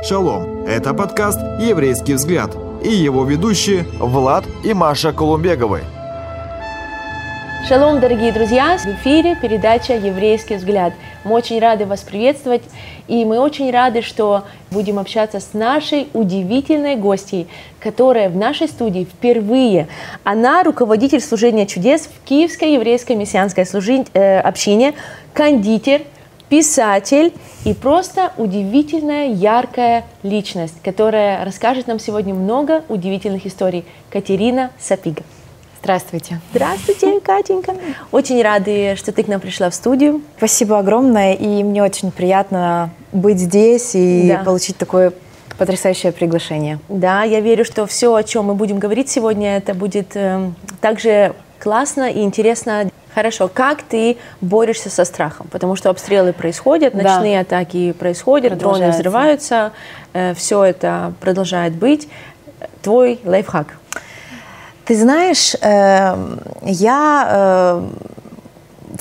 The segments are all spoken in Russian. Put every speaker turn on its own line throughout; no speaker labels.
Шалом! Это подкаст «Еврейский взгляд» и его ведущие Влад и Маша Колумбеговы.
Шалом, дорогие друзья! В эфире передача «Еврейский взгляд». Мы очень рады вас приветствовать, и мы очень рады, что будем общаться с нашей удивительной гостьей, которая в нашей студии впервые. Она руководитель служения чудес в Киевской еврейской мессианской служи... э, общине, кондитер, писатель и просто удивительная, яркая личность, которая расскажет нам сегодня много удивительных историй. Катерина Сапига.
Здравствуйте.
Здравствуйте, Катенька. Очень рады, что ты к нам пришла в студию.
Спасибо огромное, и мне очень приятно быть здесь и да. получить такое потрясающее приглашение.
Да, я верю, что все, о чем мы будем говорить сегодня, это будет э, также классно и интересно. Хорошо, как ты борешься со страхом? Потому что обстрелы происходят, ночные да. атаки происходят, дроны взрываются, э, все это продолжает быть. Твой лайфхак?
Ты знаешь, эм, я э,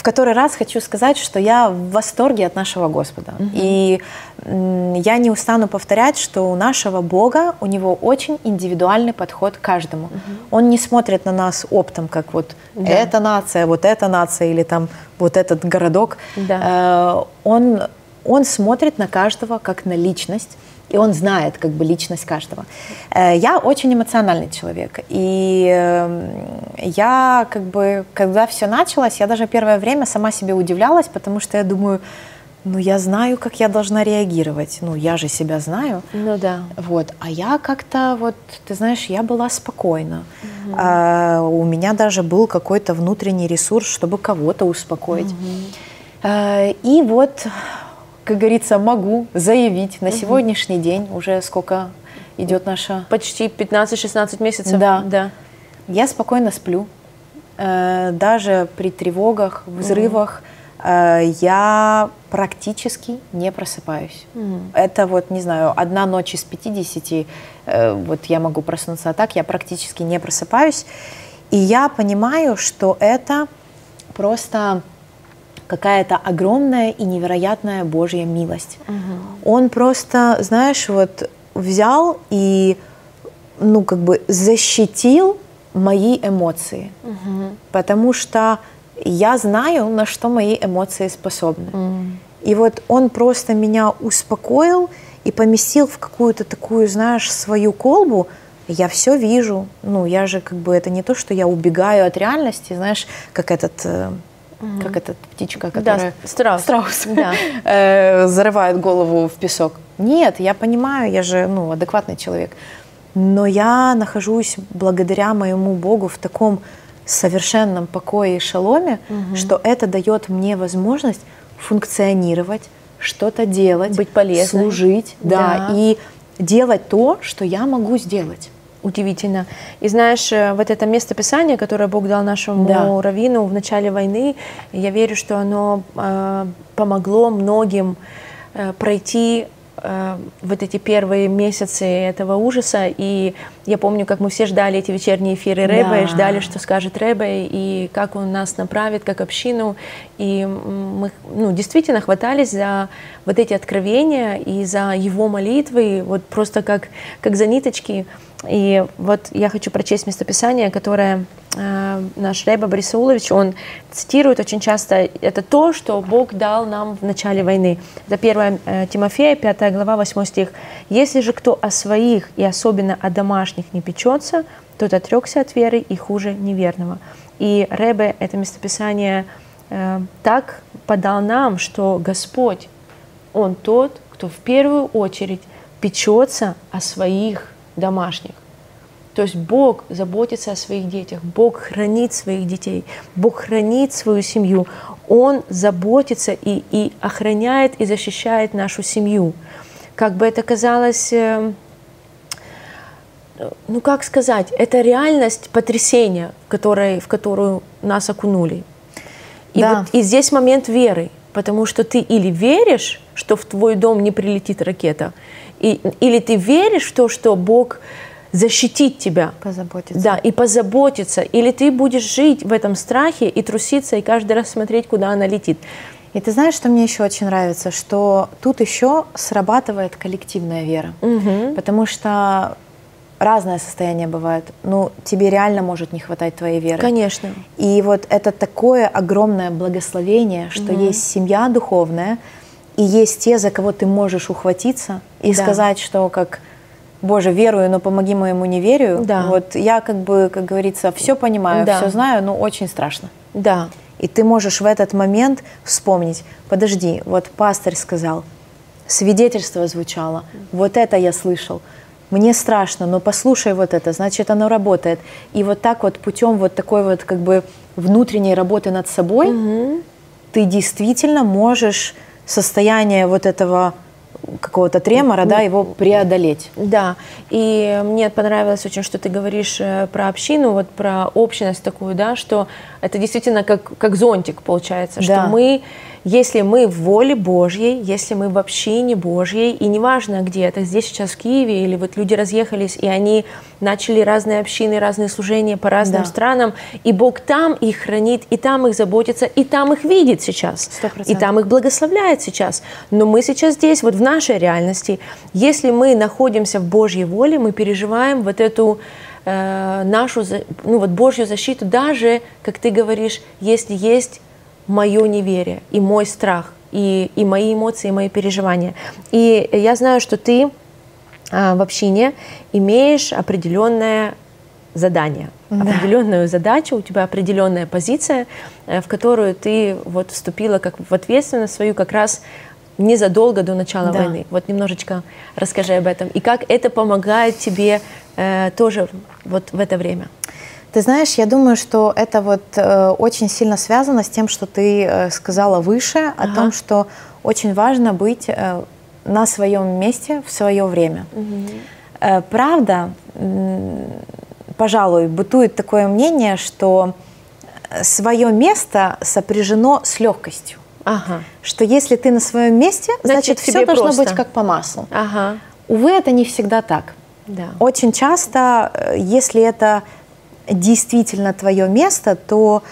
который раз хочу сказать, что я в восторге от нашего Господа. Угу. И я не устану повторять, что у нашего Бога, у него очень индивидуальный подход к каждому. Угу. Он не смотрит на нас оптом, как вот да. эта нация, вот эта нация или там вот этот городок. Да. Э, он, он смотрит на каждого как на личность и он знает как бы личность каждого. Э, я очень эмоциональный человек, и эм, я как бы, когда все началось, я даже первое время сама себе удивлялась, потому что я думаю, ну я знаю, как я должна реагировать, ну я же себя знаю.
Ну да.
Вот, а я как-то вот, ты знаешь, я была спокойна. Угу. А, у меня даже был какой-то внутренний ресурс, чтобы кого-то успокоить. Угу. И вот как говорится, могу заявить на сегодняшний день, уже сколько идет наша...
Почти 15-16 месяцев.
Да. да. Я спокойно сплю. Э, даже при тревогах, взрывах угу. я практически не просыпаюсь. Угу. Это вот, не знаю, одна ночь из 50, э, вот я могу проснуться, а так я практически не просыпаюсь. И я понимаю, что это просто какая-то огромная и невероятная Божья милость. Угу. Он просто, знаешь, вот взял и, ну, как бы защитил мои эмоции. Угу. Потому что я знаю, на что мои эмоции способны. Угу. И вот он просто меня успокоил и поместил в какую-то такую, знаешь, свою колбу. Я все вижу. Ну, я же как бы это не то, что я убегаю от реальности, знаешь, как этот э, Угу. Как эта птичка, которая...
Да, страус.
Страус. Да. э, зарывает голову в песок. Нет, я понимаю, я же ну, адекватный человек. Но я нахожусь благодаря моему Богу в таком совершенном покое и шаломе, угу. что это дает мне возможность функционировать, что-то делать,
быть полезной,
служить, да, да, и делать то, что я могу сделать
удивительно. И знаешь, э, вот это место Писания, которое Бог дал нашему да. раввину в начале войны, я верю, что оно э, помогло многим э, пройти э, вот эти первые месяцы этого ужаса. И я помню, как мы все ждали эти вечерние эфиры Рэба, да. и ждали, что скажет Рэба, и как он нас направит как общину. И мы ну, действительно хватались за вот эти откровения и за его молитвы, вот просто как, как за ниточки. И вот я хочу прочесть местописание, которое э, наш Рэба Борисаулович, он цитирует очень часто, это то, что Бог дал нам в начале войны. Это 1 э, Тимофея, 5 глава, 8 стих. «Если же кто о своих и особенно о домашних не печется, тот отрекся от веры и хуже неверного». И Рэбе это местописание э, так подал нам, что Господь, Он тот, кто в первую очередь печется о своих домашних. То есть Бог заботится о своих детях, Бог хранит своих детей, Бог хранит свою семью, Он заботится и, и охраняет и защищает нашу семью. Как бы это казалось, э, ну как сказать, это реальность потрясения, в, которой, в которую нас окунули. И, да. вот, и здесь момент веры, потому что ты или веришь, что в твой дом не прилетит ракета, и, или ты веришь в то, что Бог защитит тебя.
Позаботиться.
Да, и позаботиться. Или ты будешь жить в этом страхе и труситься, и каждый раз смотреть, куда она летит.
И ты знаешь, что мне еще очень нравится, что тут еще срабатывает коллективная вера, угу. потому что разное состояние бывает. Ну, тебе реально может не хватать твоей веры.
Конечно.
И вот это такое огромное благословение, что угу. есть семья духовная, и есть те, за кого ты можешь ухватиться и да. сказать, что как Боже, верую, но помоги моему неверию. Да. Вот я как бы, как говорится, все понимаю, да. все знаю, но очень страшно.
Да.
И ты можешь в этот момент вспомнить, подожди, вот пастырь сказал, свидетельство звучало, вот это я слышал, мне страшно, но послушай вот это, значит, оно работает. И вот так вот путем вот такой вот как бы внутренней работы над собой угу. ты действительно можешь состояние вот этого какого-то тремора, да, его преодолеть.
Да, и мне понравилось очень, что ты говоришь э, про общину, вот про общность такую, да, что это действительно как, как зонтик получается, да. что мы если мы в воле Божьей, если мы в общине Божьей, и неважно где, это здесь сейчас в Киеве, или вот люди разъехались, и они начали разные общины, разные служения по разным да. странам, и Бог там их хранит, и там их заботится, и там их видит сейчас, 100%. и там их благословляет сейчас. Но мы сейчас здесь, вот в нашей реальности, если мы находимся в Божьей воле, мы переживаем вот эту э, нашу, ну вот Божью защиту, даже, как ты говоришь, если есть мое неверие и мой страх, и, и мои эмоции, и мои переживания. И я знаю, что ты а, в общине имеешь определенное задание, да. определенную задачу, у тебя определенная позиция, э, в которую ты вот вступила как в ответственность свою как раз незадолго до начала да. войны. Вот немножечко расскажи об этом. И как это помогает тебе э, тоже вот в это время.
Ты знаешь, я думаю, что это вот э, очень сильно связано с тем, что ты э, сказала выше, ага. о том, что очень важно быть э, на своем месте в свое время. Угу. Э, правда, э, пожалуй, бытует такое мнение, что свое место сопряжено с легкостью. Ага. Что если ты на своем месте, значит, значит все должно просто. быть как по маслу. Ага. Увы, это не всегда так. Да. Очень часто, э, если это действительно твое место, то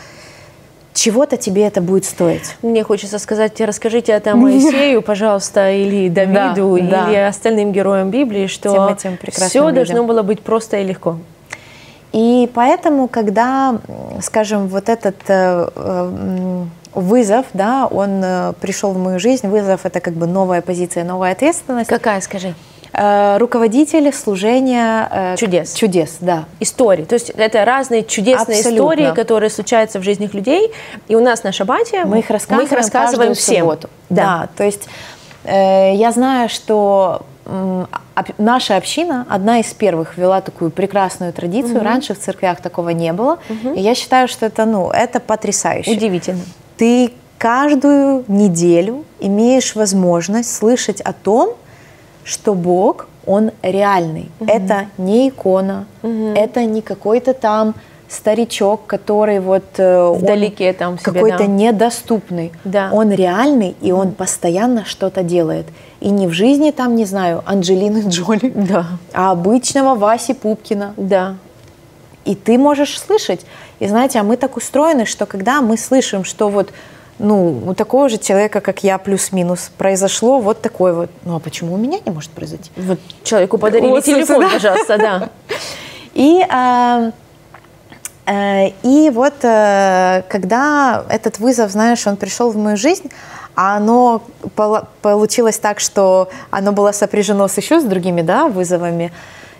чего-то тебе это будет стоить.
Мне хочется сказать, расскажите это Моисею, пожалуйста, или Давиду, да, или да. остальным героям Библии, что этим все людям. должно было быть просто и легко.
И поэтому, когда, скажем, вот этот э, э, вызов, да, он э, пришел в мою жизнь, вызов это как бы новая позиция, новая ответственность.
Какая, скажи?
Э, руководители служения
э, чудес.
Чудес, да.
Истории. То есть это разные чудесные Абсолютно. истории, которые случаются в жизнях людей. И у нас на Шабате
мы их рассказываем, мы их рассказываем всем. Субботу. Да. да. То есть э, я знаю, что наша община одна из первых ввела такую прекрасную традицию. Угу. Раньше в церквях такого не было. Угу. И я считаю, что это, ну, это потрясающе.
Удивительно.
Ты каждую неделю имеешь возможность слышать о том, что Бог, Он реальный. Угу. Это не икона, угу. это не какой-то там старичок, который вот
э, вдалеке там
какой-то да. недоступный. Да. Он реальный и он постоянно что-то делает. И не в жизни там, не знаю, Анджелины Джоли, да. а обычного Васи Пупкина.
Да.
И ты можешь слышать. И знаете, а мы так устроены, что когда мы слышим, что вот ну, у такого же человека, как я, плюс-минус, произошло вот такое вот. Ну, а почему у меня не может произойти?
Вот человеку подарили вот, телефон, да? пожалуйста, да.
И, э, э, и вот э, когда этот вызов, знаешь, он пришел в мою жизнь, а оно получилось так, что оно было сопряжено с еще с другими да, вызовами,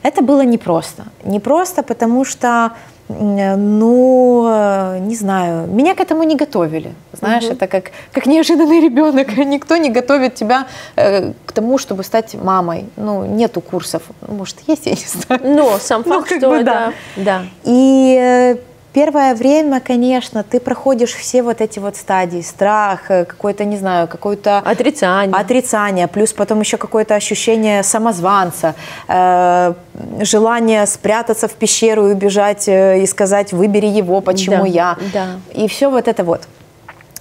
это было непросто. Непросто, потому что ну, э, не знаю, меня к этому не готовили. Знаешь, угу. это как, как неожиданный ребенок. Никто не готовит тебя э, к тому, чтобы стать мамой. Ну, нету курсов. Может, есть, я не знаю.
Но сам ну, факт, ну, что бы, да. да.
И э, Первое время, конечно, ты проходишь все вот эти вот стадии, страх, э, какое-то, не знаю, какое-то...
Отрицание.
Отрицание, плюс потом еще какое-то ощущение самозванца, э, желание спрятаться в пещеру и убежать э, и сказать, выбери его, почему да, я. Да. И все вот это вот.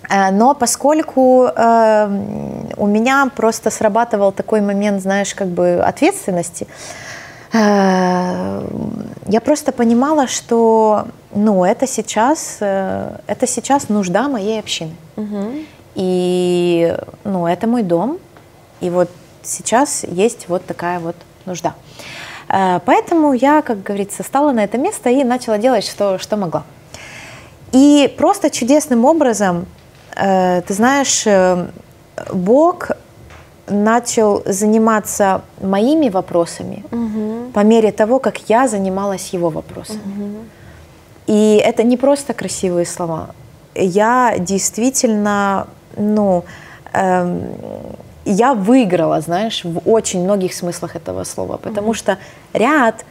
Э, но поскольку э, у меня просто срабатывал такой момент, знаешь, как бы ответственности, э, я просто понимала, что ну, это сейчас, э, это сейчас нужда моей общины. Угу. И, ну, это мой дом. И вот сейчас есть вот такая вот нужда. Э, поэтому я, как говорится, стала на это место и начала делать, что, что могла. И просто чудесным образом, э, ты знаешь, э, Бог начал заниматься моими вопросами угу. по мере того, как я занималась его вопросами. Угу. И это не просто красивые слова. Я действительно, ну, эм, я выиграла, знаешь, в очень многих смыслах этого слова, потому mm-hmm. что ряд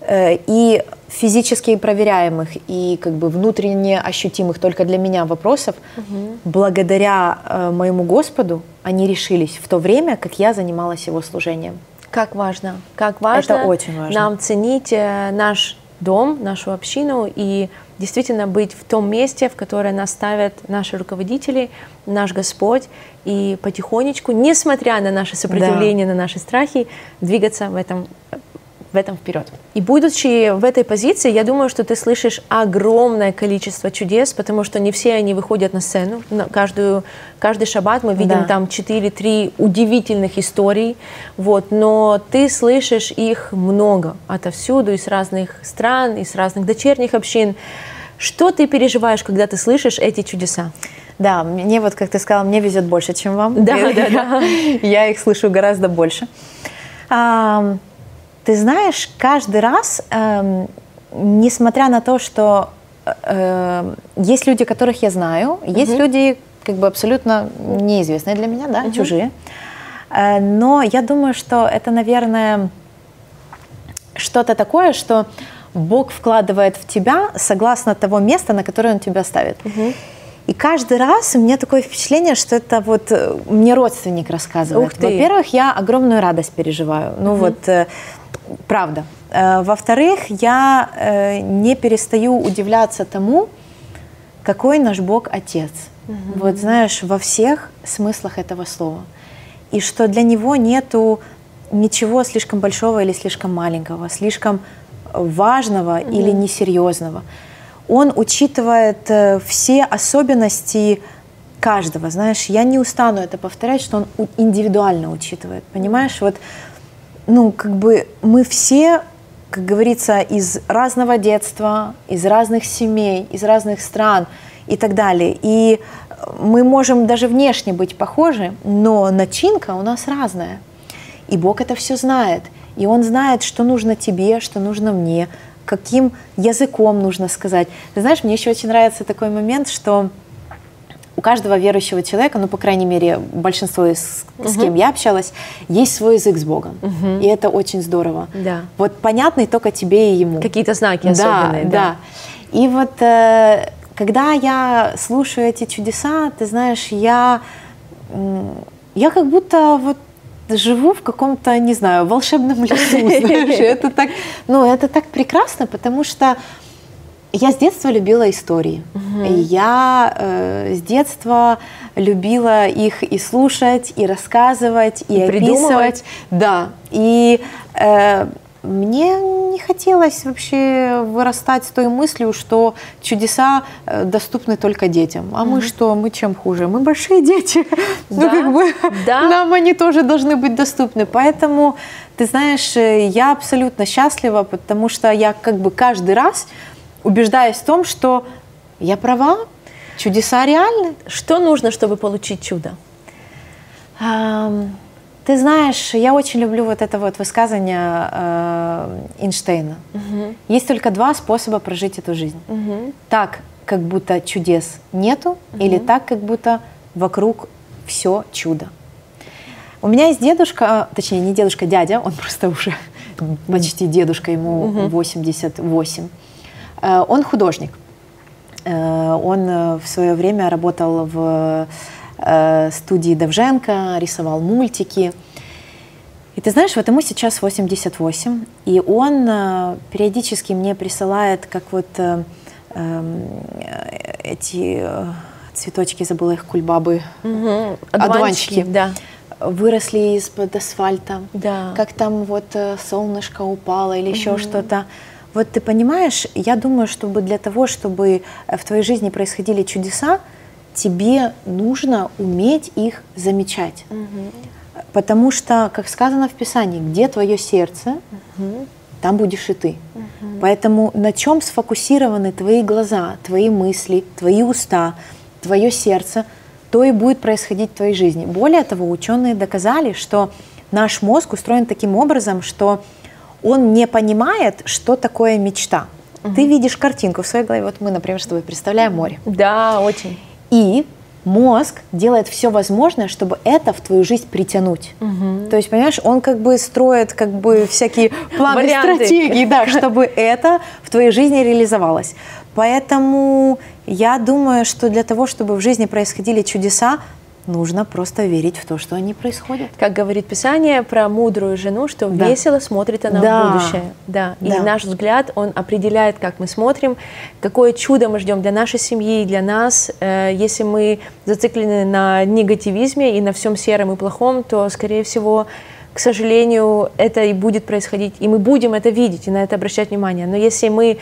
э, и физически проверяемых, и как бы внутренне ощутимых только для меня вопросов, mm-hmm. благодаря э, моему Господу, они решились в то время, как я занималась его служением.
Как важно, как важно,
Это очень важно.
нам ценить э, наш дом, нашу общину и действительно быть в том месте, в которое нас ставят наши руководители, наш Господь, и потихонечку, несмотря на наше сопротивление, да. на наши страхи, двигаться в этом в этом вперед. И будучи в этой позиции, я думаю, что ты слышишь огромное количество чудес, потому что не все они выходят на сцену. На каждую, каждый шаббат мы видим да. там 4-3 удивительных историй, вот, но ты слышишь их много, отовсюду, из разных стран, из разных дочерних общин. Что ты переживаешь, когда ты слышишь эти чудеса?
Да, мне вот, как ты сказала, мне везет больше, чем вам.
Да, да, да.
Я их слышу гораздо больше. Ты знаешь, каждый раз, э, несмотря на то, что э, есть люди, которых я знаю, угу. есть люди, как бы абсолютно неизвестные для меня, да, угу. чужие. Э, но я думаю, что это, наверное, что-то такое, что Бог вкладывает в тебя согласно того места, на которое Он тебя ставит. Угу. И каждый раз у меня такое впечатление, что это вот э, мне родственник рассказывает. Во-первых, я огромную радость переживаю. Ну угу. вот э, правда. Э, во-вторых, я э, не перестаю удивляться тому, какой наш Бог Отец. Угу. Вот знаешь, во всех смыслах этого слова. И что для Него нету ничего слишком большого или слишком маленького, слишком важного угу. или несерьезного. Он учитывает э, все особенности каждого. Знаешь, я не устану это повторять, что он индивидуально учитывает. Понимаешь, вот ну, как бы мы все, как говорится, из разного детства, из разных семей, из разных стран и так далее. И мы можем даже внешне быть похожи, но начинка у нас разная. И Бог это все знает. И Он знает, что нужно тебе, что нужно мне, каким языком нужно сказать. Ты знаешь, мне еще очень нравится такой момент, что у каждого верующего человека, ну, по крайней мере, большинство из, угу. с кем я общалась, есть свой язык с Богом. Угу. И это очень здорово.
Да.
Вот понятный только тебе и ему.
Какие-то знаки особенные.
Да, да. И вот э, когда я слушаю эти чудеса, ты знаешь, я, я как будто вот живу в каком-то, не знаю, волшебном лесу, знаешь, это так, ну, это так прекрасно, потому что я с детства любила истории. Угу. Я э, с детства любила их и слушать, и рассказывать, и, и описывать. Да. И э, мне не хотелось вообще вырастать с той мыслью, что чудеса э, доступны только детям. А mm мы что, мы чем хуже? Мы большие дети. Да, ну, как бы, да. Нам они тоже должны быть доступны. Поэтому, ты знаешь, э, я абсолютно счастлива, потому что я как бы каждый раз убеждаясь в том, что я права, чудеса реальны.
Что нужно, чтобы получить чудо?
Ты знаешь, я очень люблю вот это вот высказывание э, Эйнштейна. Угу. Есть только два способа прожить эту жизнь. Угу. Так, как будто чудес нету, угу. или так, как будто вокруг все чудо. У меня есть дедушка, точнее не дедушка, дядя, он просто уже почти дедушка, ему угу. 88. Э, он художник. Э, он э, в свое время работал в студии Довженко, рисовал мультики. И ты знаешь, вот ему сейчас 88, и он периодически мне присылает, как вот эм, эти цветочки, забыла их, кульбабы,
угу. одуванчики,
да. выросли из-под асфальта,
да.
как там вот солнышко упало или еще угу. что-то. Вот ты понимаешь, я думаю, чтобы для того, чтобы э, в твоей жизни происходили чудеса, тебе нужно уметь их замечать. Угу. Потому что, как сказано в Писании, где твое сердце, угу. там будешь и ты. Угу. Поэтому на чем сфокусированы твои глаза, твои мысли, твои уста, твое сердце, то и будет происходить в твоей жизни. Более того, ученые доказали, что наш мозг устроен таким образом, что он не понимает, что такое мечта. Угу. Ты видишь картинку в своей голове. Вот мы, например, с тобой представляем море.
Да, очень.
И мозг делает все возможное, чтобы это в твою жизнь притянуть. Угу. То есть, понимаешь, он как бы строит как бы всякие планы, стратегии, да, чтобы это в твоей жизни реализовалось. Поэтому я думаю, что для того, чтобы в жизни происходили чудеса, нужно просто верить в то, что они происходят.
Как говорит Писание про мудрую жену, что да. весело смотрит она да. в будущее. Да. да. И наш взгляд, он определяет, как мы смотрим, какое чудо мы ждем для нашей семьи, для нас. Э, если мы зациклены на негативизме и на всем сером и плохом, то, скорее всего, к сожалению, это и будет происходить, и мы будем это видеть и на это обращать внимание. Но если мы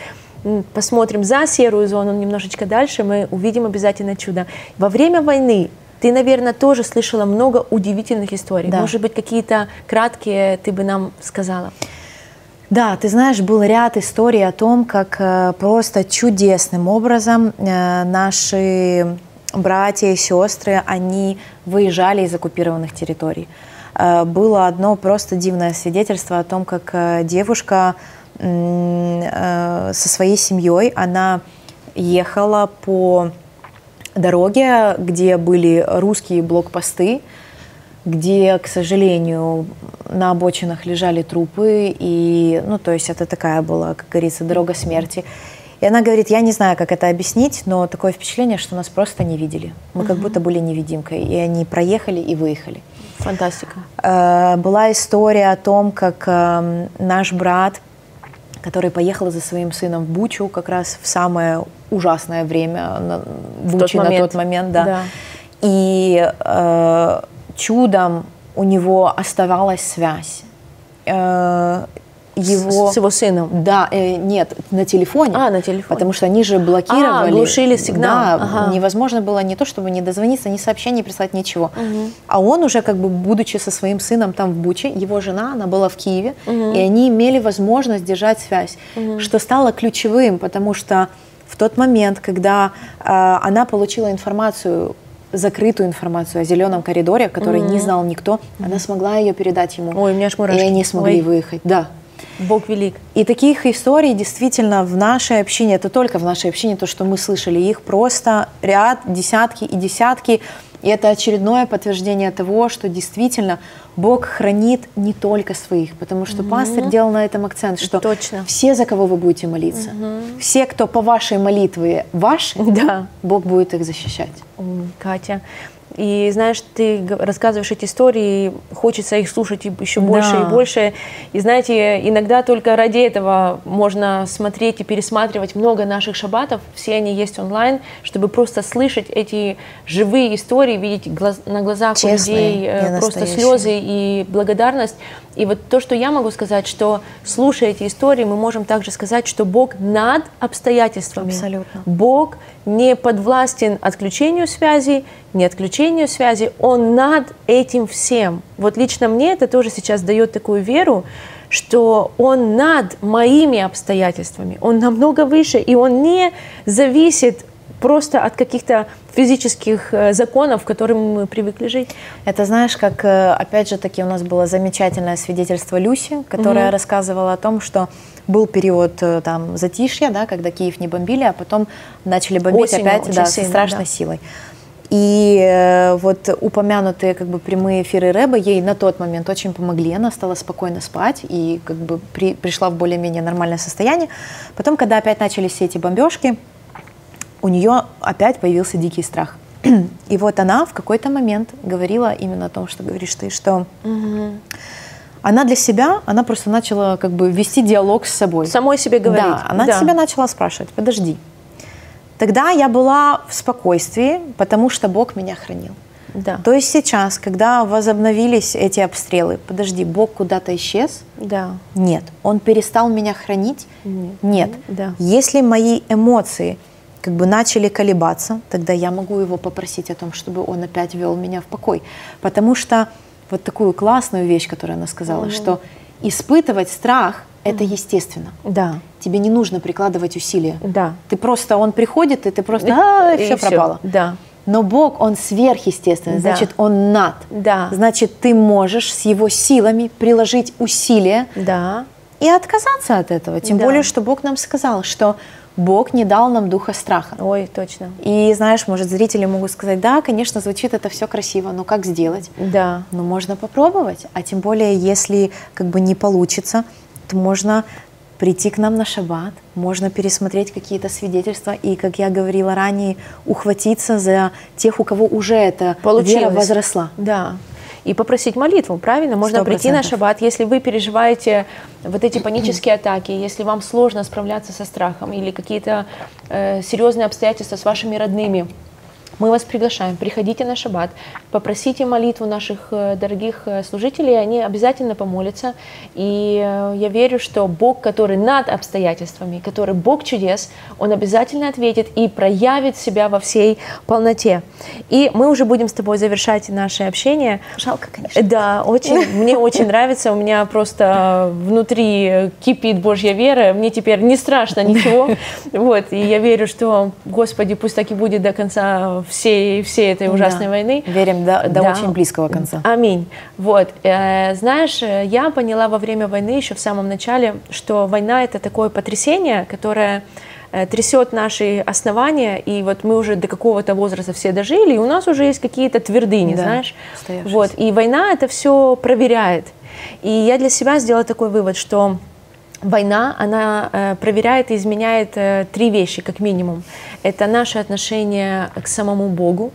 посмотрим за серую зону немножечко дальше, мы увидим обязательно чудо. Во время войны ты, наверное, тоже слышала много удивительных историй. Да. Может быть, какие-то краткие ты бы нам сказала?
Да, ты знаешь, был ряд историй о том, как э, просто чудесным образом э, наши братья и сестры, они выезжали из оккупированных территорий. Э, было одно просто дивное свидетельство о том, как девушка со своей семьей, она ехала по дороге, где были русские блокпосты, где, к сожалению, на обочинах лежали трупы, и, ну, то есть это такая была, как говорится, дорога смерти. И она говорит, я не знаю, как это объяснить, но такое впечатление, что нас просто не видели. Мы как будто были невидимкой, и они проехали и выехали.
Фантастика.
Э, была история о том, как эм, наш брат который поехал за своим сыном в Бучу как раз в самое ужасное время на, в Буче тот на тот момент, да. да. И э, чудом у него оставалась связь. Э,
его... С, с его сыном?
Да, э, нет, на телефоне.
А, на телефоне.
Потому что они же блокировали.
А, глушили сигнал.
Да, ага. невозможно было не то, чтобы не дозвониться, ни сообщений прислать, ничего. Угу. А он уже, как бы, будучи со своим сыном там в Буче, его жена, она была в Киеве, угу. и они имели возможность держать связь, угу. что стало ключевым, потому что в тот момент, когда э, она получила информацию закрытую информацию о зеленом коридоре, который mm-hmm. не знал никто, mm-hmm. она смогла ее передать ему.
Ой, у меня аж
И они смогли Ой. выехать. Да.
Бог велик.
И таких историй действительно в нашей общине, это только в нашей общине, то, что мы слышали, их просто ряд, десятки и десятки. И это очередное подтверждение того, что действительно Бог хранит не только своих, потому что угу. пастор делал на этом акцент, что
Точно.
все, за кого вы будете молиться, угу. все, кто по вашей молитве ваши, да. Бог будет их защищать.
Катя, и знаешь, ты рассказываешь эти истории, хочется их слушать еще больше да. и больше. И знаете, иногда только ради этого можно смотреть и пересматривать много наших шабатов. Все они есть онлайн, чтобы просто слышать эти живые истории, видеть глаз, на глазах Честные, у людей э, просто слезы и благодарность. И вот то, что я могу сказать, что слушая эти истории, мы можем также сказать, что Бог над обстоятельствами.
Абсолютно.
Бог не подвластен отключению связи, не отключению связи, Он над этим всем. Вот лично мне это тоже сейчас дает такую веру, что Он над моими обстоятельствами, Он намного выше, и Он не зависит просто от каких-то физических э, законов, к которым мы привыкли жить.
Это знаешь, как, э, опять же таки, у нас было замечательное свидетельство Люси, которая угу. рассказывала о том, что был период э, там затишья, да, когда Киев не бомбили, а потом начали бомбить Осенью опять да, сильно, со страшной да. силой. И вот упомянутые как бы прямые эфиры Рэба ей на тот момент очень помогли. Она стала спокойно спать и как бы при, пришла в более-менее нормальное состояние. Потом, когда опять начались все эти бомбежки, у нее опять появился дикий страх. И вот она в какой-то момент говорила именно о том, что говоришь ты, что угу. она для себя, она просто начала как бы вести диалог с собой.
Самой себе говорить.
Да, она да. себя начала спрашивать, подожди. Тогда я была в спокойствии, потому что Бог меня хранил.
Да.
То есть сейчас, когда возобновились эти обстрелы, подожди, Бог куда-то исчез?
Да.
Нет. Он перестал меня хранить?
Нет.
Нет.
Да.
Если мои эмоции как бы начали колебаться, тогда я могу его попросить о том, чтобы он опять вел меня в покой. Потому что вот такую классную вещь, которую она сказала, mm-hmm. что испытывать страх это естественно.
Да.
Тебе не нужно прикладывать усилия.
Да.
Ты просто, он приходит, и ты просто, а, и все пропало.
Да.
Но Бог, Он сверхъестественный, да. значит, Он над.
Да.
Значит, ты можешь с Его силами приложить усилия
да.
и отказаться от этого. Тем да. более, что Бог нам сказал, что Бог не дал нам духа страха.
Ой, точно.
И знаешь, может, зрители могут сказать, да, конечно, звучит это все красиво, но как сделать?
Да.
Ну, можно попробовать. А тем более, если как бы не получится, то можно прийти к нам на шаббат, можно пересмотреть какие-то свидетельства и, как я говорила ранее, ухватиться за тех, у кого уже эта Получилось. вера возросла.
Да. И попросить молитву, правильно? Можно 100%. прийти на шаббат, если вы переживаете вот эти панические атаки, если вам сложно справляться со страхом или какие-то э, серьезные обстоятельства с вашими родными, мы вас приглашаем, приходите на шаббат, попросите молитву наших э, дорогих э, служителей, они обязательно помолятся. И э, я верю, что Бог, который над обстоятельствами, который Бог чудес, Он обязательно ответит и проявит себя во всей полноте. И мы уже будем с тобой завершать наше общение.
Жалко, конечно.
Да, очень, мне очень нравится, у меня просто внутри кипит Божья вера, мне теперь не страшно ничего. Вот, и я верю, что, Господи, пусть так и будет до конца всей, всей этой ужасной
да.
войны.
Верим до, до да. очень близкого конца.
Аминь. Вот. Э, знаешь, я поняла во время войны, еще в самом начале, что война — это такое потрясение, которое э, трясет наши основания, и вот мы уже до какого-то возраста все дожили, и у нас уже есть какие-то твердыни, да, знаешь. Вот. И война это все проверяет. И я для себя сделала такой вывод, что война, она э, проверяет и изменяет э, три вещи, как минимум. Это наше отношение к самому Богу,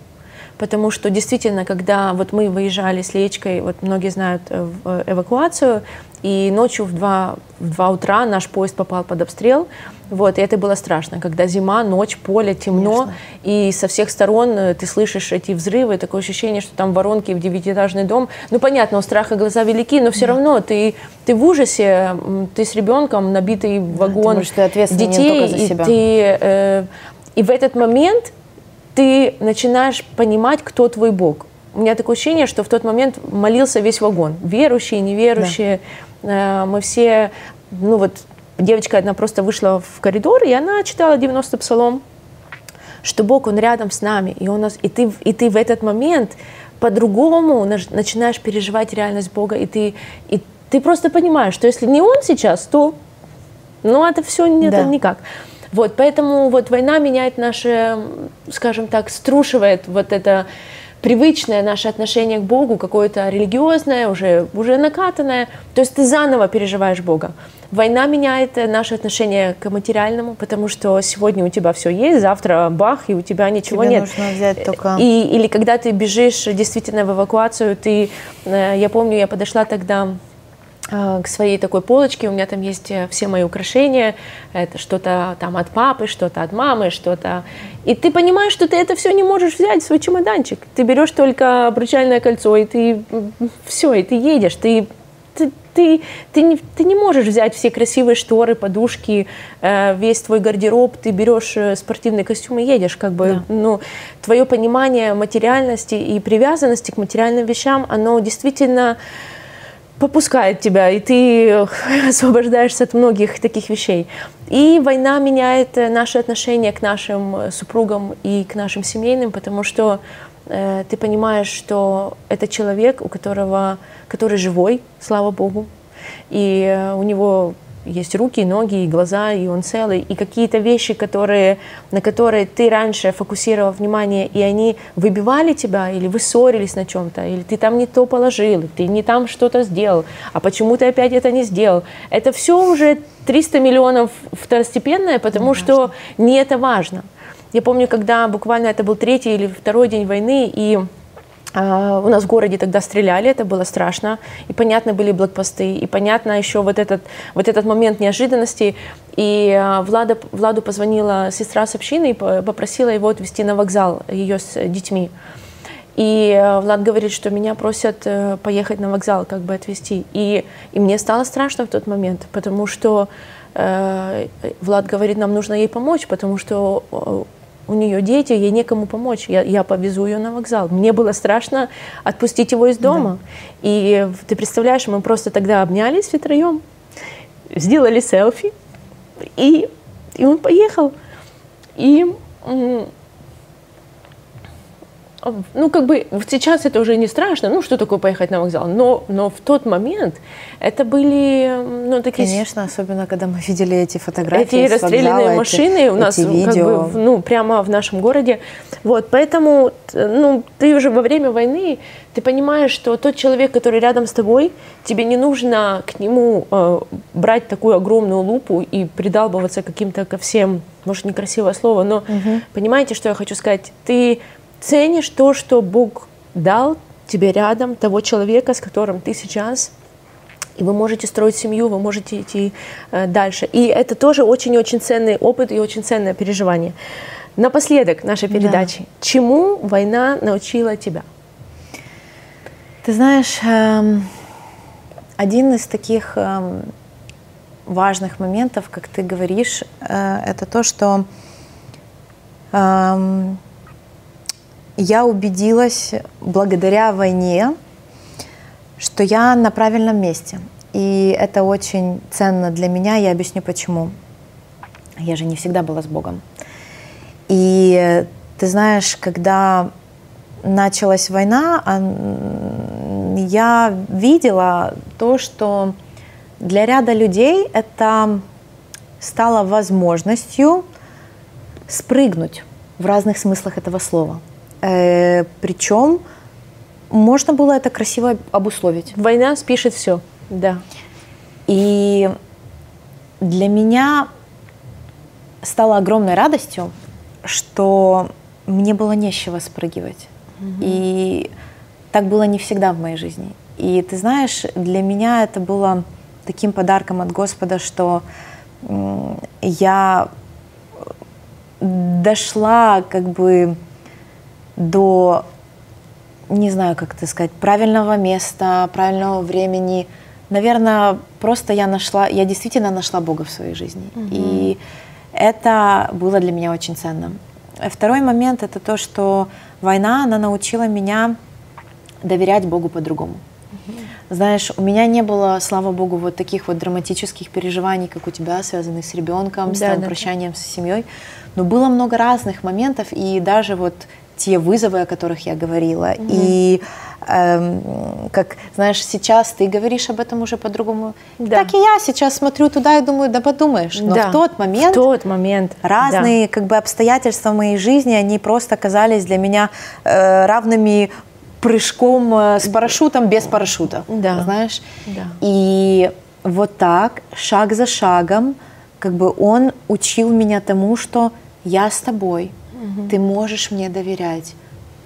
потому что действительно, когда вот мы выезжали с Лечкой, вот многие знают э, эвакуацию, и ночью в 2, в 2 утра наш поезд попал под обстрел, вот, и это было страшно, когда зима, ночь, поле, темно, Конечно. и со всех сторон э, ты слышишь эти взрывы, такое ощущение, что там воронки в девятиэтажный дом. Ну, понятно, у страха глаза велики, но все да. равно ты, ты в ужасе, ты с ребенком, набитый вагон
да, ты ты детей,
и ты... Э, и в этот момент ты начинаешь понимать, кто твой Бог. У меня такое ощущение, что в тот момент молился весь вагон. Верующие, неверующие. Да. Э, мы все, ну вот, девочка одна просто вышла в коридор, и она читала 90 псалом, что Бог, Он рядом с нами, и, он нас, и, ты, и ты в этот момент по-другому начинаешь переживать реальность Бога, и ты, и ты просто понимаешь, что если не Он сейчас, то ну, это все не, да. это никак. Вот, поэтому вот война меняет наше, скажем так, струшивает вот это привычное наше отношение к Богу, какое-то религиозное, уже, уже накатанное. То есть ты заново переживаешь Бога. Война меняет наше отношение к материальному, потому что сегодня у тебя все есть, завтра бах, и у тебя ничего
Тебе
нет.
нужно взять только...
И, или когда ты бежишь действительно в эвакуацию, ты, э, я помню, я подошла тогда к своей такой полочке, у меня там есть э, все мои украшения, это что-то там от папы, что-то от мамы, что-то... И ты понимаешь, что ты это все не можешь взять в свой чемоданчик. Ты берешь только обручальное кольцо, и ты все, и ты едешь, ты ты, ты, ты, не, ты не можешь взять все красивые шторы, подушки, э, весь твой гардероб, ты берешь э, спортивный костюм и едешь, как бы, да. ну, твое понимание материальности и привязанности к материальным вещам, оно действительно попускает тебя, и ты освобождаешься от многих таких вещей. И война меняет э, наши отношения к нашим э, супругам и к нашим семейным, потому что э, ты понимаешь, что это человек, у которого, который живой, слава Богу, и э, у него есть руки, ноги, и глаза, и он целый, и какие-то вещи, которые, на которые ты раньше фокусировал внимание, и они выбивали тебя, или вы ссорились на чем-то, или ты там не то положил, ты не там что-то сделал, а почему ты опять это не сделал. Это все уже 300 миллионов второстепенное, потому не что не это важно. Я помню, когда буквально это был третий или второй день войны, и у нас в городе тогда стреляли, это было страшно, и понятно были блокпосты, и понятно еще вот этот, вот этот момент неожиданности. И а, Влада, Владу позвонила сестра с общины и попросила его отвезти на вокзал, ее с детьми. И а, Влад говорит, что меня просят э, поехать на вокзал, как бы отвезти. И, и мне стало страшно в тот момент, потому что э, Влад говорит, нам нужно ей помочь, потому что у нее дети, ей некому помочь. Я, я повезу ее на вокзал. Мне было страшно отпустить его из дома. Да. И ты представляешь, мы просто тогда обнялись втроем, сделали селфи, и, и он поехал. И ну, как бы сейчас это уже не страшно, ну, что такое поехать на вокзал, но, но в тот момент это были, ну, такие...
Конечно, особенно, когда мы видели эти фотографии
Эти расстрелянные вокзала, машины эти, у нас, эти видео. как бы, ну, прямо в нашем городе. Вот, поэтому, ну, ты уже во время войны, ты понимаешь, что тот человек, который рядом с тобой, тебе не нужно к нему э, брать такую огромную лупу и придалбываться каким-то ко всем, может, некрасивое слово, но угу. понимаете, что я хочу сказать? Ты ценишь то, что Бог дал тебе рядом, того человека, с которым ты сейчас и вы можете строить семью, вы можете идти э, дальше. И это тоже очень-очень ценный опыт и очень ценное переживание. Напоследок нашей передачи. Да. Чему война научила тебя?
Ты знаешь, эм, один из таких эм, важных моментов, как ты говоришь, э, это то, что эм, я убедилась благодаря войне, что я на правильном месте. И это очень ценно для меня, я объясню почему. Я же не всегда была с Богом. И ты знаешь, когда началась война, я видела то, что для ряда людей это стало возможностью спрыгнуть в разных смыслах этого слова. Э, причем можно было это красиво обусловить.
Война спишет все, да.
И для меня стало огромной радостью, что мне было нечего спрыгивать. Угу. И так было не всегда в моей жизни. И ты знаешь, для меня это было таким подарком от Господа, что я дошла как бы до, не знаю, как это сказать, правильного места, правильного времени. Наверное, просто я нашла, я действительно нашла Бога в своей жизни. Угу. И это было для меня очень ценно. Второй момент это то, что война, она научила меня доверять Богу по-другому. Знаешь, у меня не было, слава богу, вот таких вот драматических переживаний, как у тебя, связанных с ребенком, да, с да, прощанием да. с семьей. Но было много разных моментов, и даже вот те вызовы, о которых я говорила. Mm-hmm. И эм, как, знаешь, сейчас ты говоришь об этом уже по-другому. Да. Так и я сейчас смотрю туда и думаю, да подумаешь. Но да. в тот момент,
в тот момент
разные да. как бы обстоятельства моей жизни, они просто казались для меня э, равными прыжком э, с парашютом без парашюта. Да. Знаешь? Да. И вот так, шаг за шагом, как бы он учил меня тому, что я с тобой – Угу. Ты можешь мне доверять.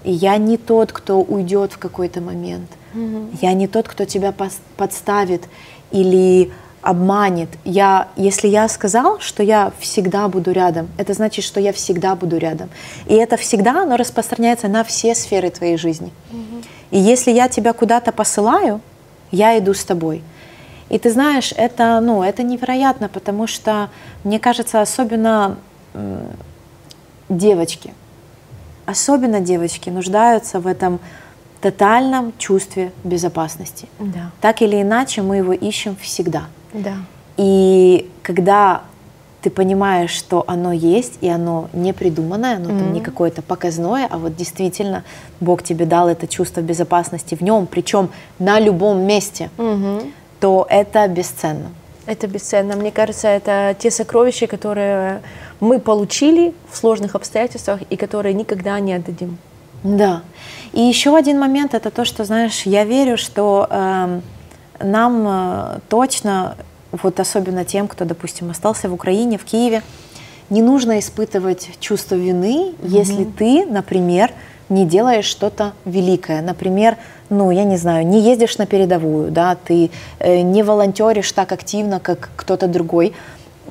И я не тот, кто уйдет в какой-то момент. Угу. Я не тот, кто тебя подставит или обманет. Я, если я сказал, что я всегда буду рядом, это значит, что я всегда буду рядом. И это всегда, оно распространяется на все сферы твоей жизни. Угу. И если я тебя куда-то посылаю, я иду с тобой. И ты знаешь, это, ну, это невероятно, потому что, мне кажется, особенно девочки, особенно девочки, нуждаются в этом тотальном чувстве безопасности. Да. Так или иначе, мы его ищем всегда. Да. И когда ты понимаешь, что оно есть, и оно не придуманное, оно mm-hmm. там не какое-то показное, а вот действительно Бог тебе дал это чувство безопасности в нем, причем на любом месте, mm-hmm. то это бесценно.
Это бесценно. Мне кажется, это те сокровища, которые мы получили в сложных обстоятельствах и которые никогда не отдадим.
Да. И еще один момент это то, что, знаешь, я верю, что э, нам э, точно, вот особенно тем, кто, допустим, остался в Украине, в Киеве, не нужно испытывать чувство вины, mm-hmm. если ты, например, не делаешь что-то великое. Например, ну, я не знаю, не ездишь на передовую, да, ты э, не волонтеришь так активно, как кто-то другой.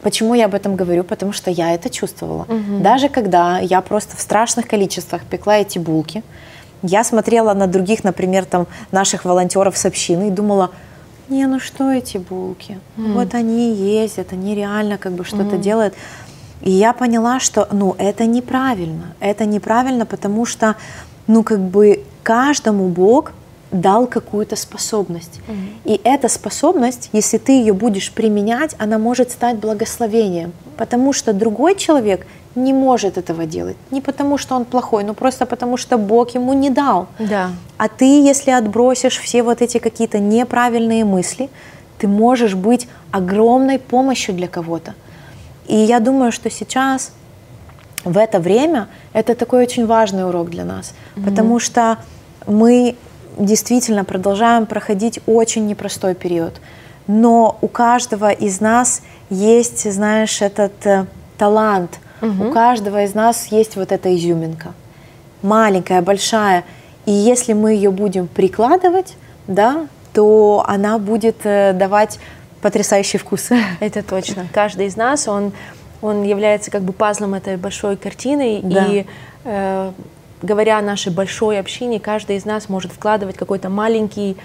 Почему я об этом говорю? Потому что я это чувствовала. Угу. Даже когда я просто в страшных количествах пекла эти булки, я смотрела на других, например, там, наших волонтеров с общины и думала, не, ну что эти булки? Mm. Вот они ездят, они реально как бы что-то mm. делают. И я поняла, что, ну, это неправильно. Это неправильно, потому что, ну, как бы каждому Бог дал какую-то способность. Угу. И эта способность, если ты ее будешь применять, она может стать благословением, потому что другой человек не может этого делать. Не потому, что он плохой, но просто потому, что Бог ему не дал.
Да.
А ты, если отбросишь все вот эти какие-то неправильные мысли, ты можешь быть огромной помощью для кого-то. И я думаю, что сейчас, в это время, это такой очень важный урок для нас, mm-hmm. потому что мы действительно продолжаем проходить очень непростой период. Но у каждого из нас есть, знаешь, этот э, талант, угу. у каждого из нас есть вот эта изюминка, маленькая, большая. И если мы ее будем прикладывать, да, то она будет э, давать потрясающий вкус.
Это точно. Каждый из нас, он, он является как бы пазлом этой большой картины, да. и э, говоря о нашей большой общине, каждый из нас может вкладывать какой-то маленький,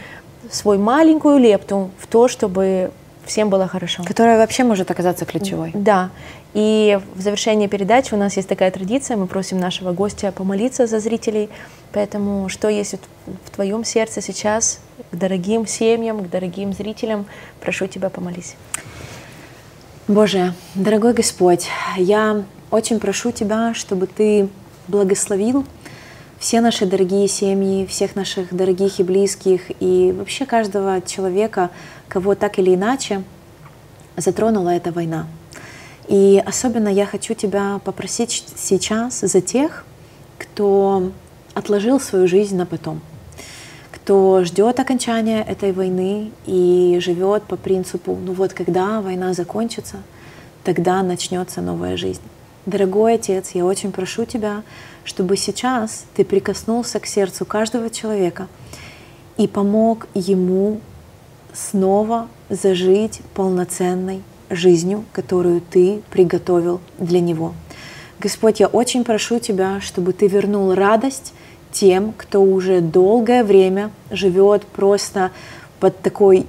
свой маленькую лепту в то, чтобы всем было хорошо.
Которая вообще может оказаться ключевой.
Да. И в завершении передачи у нас есть такая традиция, мы просим нашего гостя помолиться за зрителей. Поэтому что есть в твоем сердце сейчас к дорогим семьям, к дорогим зрителям, прошу тебя помолись.
Боже, дорогой Господь, я очень прошу Тебя, чтобы Ты благословил все наши дорогие семьи, всех наших дорогих и близких, и вообще каждого человека, кого так или иначе затронула эта война. И особенно я хочу тебя попросить сейчас за тех, кто отложил свою жизнь на потом, кто ждет окончания этой войны и живет по принципу, ну вот когда война закончится, тогда начнется новая жизнь. Дорогой Отец, я очень прошу Тебя, чтобы сейчас Ты прикоснулся к сердцу каждого человека и помог ему снова зажить полноценной жизнью, которую Ты приготовил для него. Господь, я очень прошу Тебя, чтобы Ты вернул радость тем, кто уже долгое время живет просто под такой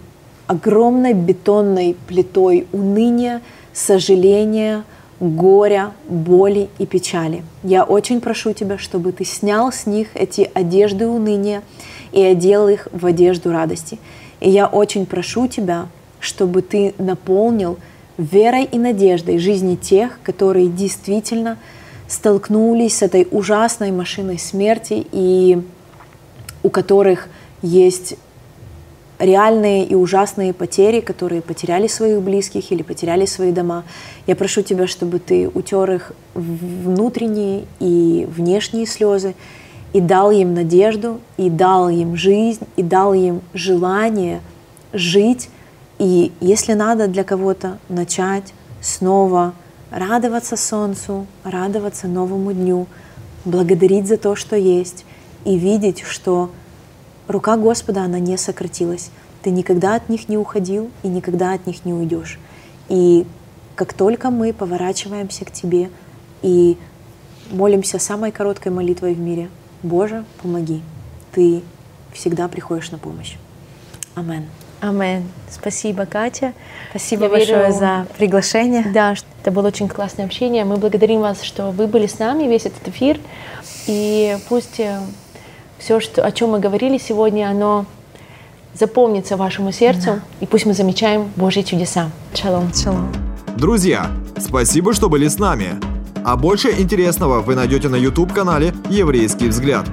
огромной бетонной плитой уныния, сожаления, горя, боли и печали. Я очень прошу Тебя, чтобы Ты снял с них эти одежды уныния и одел их в одежду радости. И я очень прошу Тебя, чтобы Ты наполнил верой и надеждой жизни тех, которые действительно столкнулись с этой ужасной машиной смерти и у которых есть реальные и ужасные потери, которые потеряли своих близких или потеряли свои дома. Я прошу Тебя, чтобы Ты утер их внутренние и внешние слезы и дал им надежду, и дал им жизнь, и дал им желание жить. И если надо для кого-то начать снова радоваться солнцу, радоваться новому дню, благодарить за то, что есть, и видеть, что рука Господа, она не сократилась. Ты никогда от них не уходил и никогда от них не уйдешь. И как только мы поворачиваемся к Тебе и молимся самой короткой молитвой в мире, Боже, помоги, Ты всегда приходишь на помощь. Амен.
Амен. Спасибо, Катя.
Спасибо Я большое верю... за приглашение.
Да, это было очень классное общение. Мы благодарим вас, что вы были с нами весь этот эфир. И пусть э, все, что, о чем мы говорили сегодня, оно запомнится вашему сердцу, да. и пусть мы замечаем Божьи чудеса. Шалом.
Шалом.
Друзья, спасибо, что были с нами. А больше интересного вы найдете на YouTube-канале «Еврейский взгляд».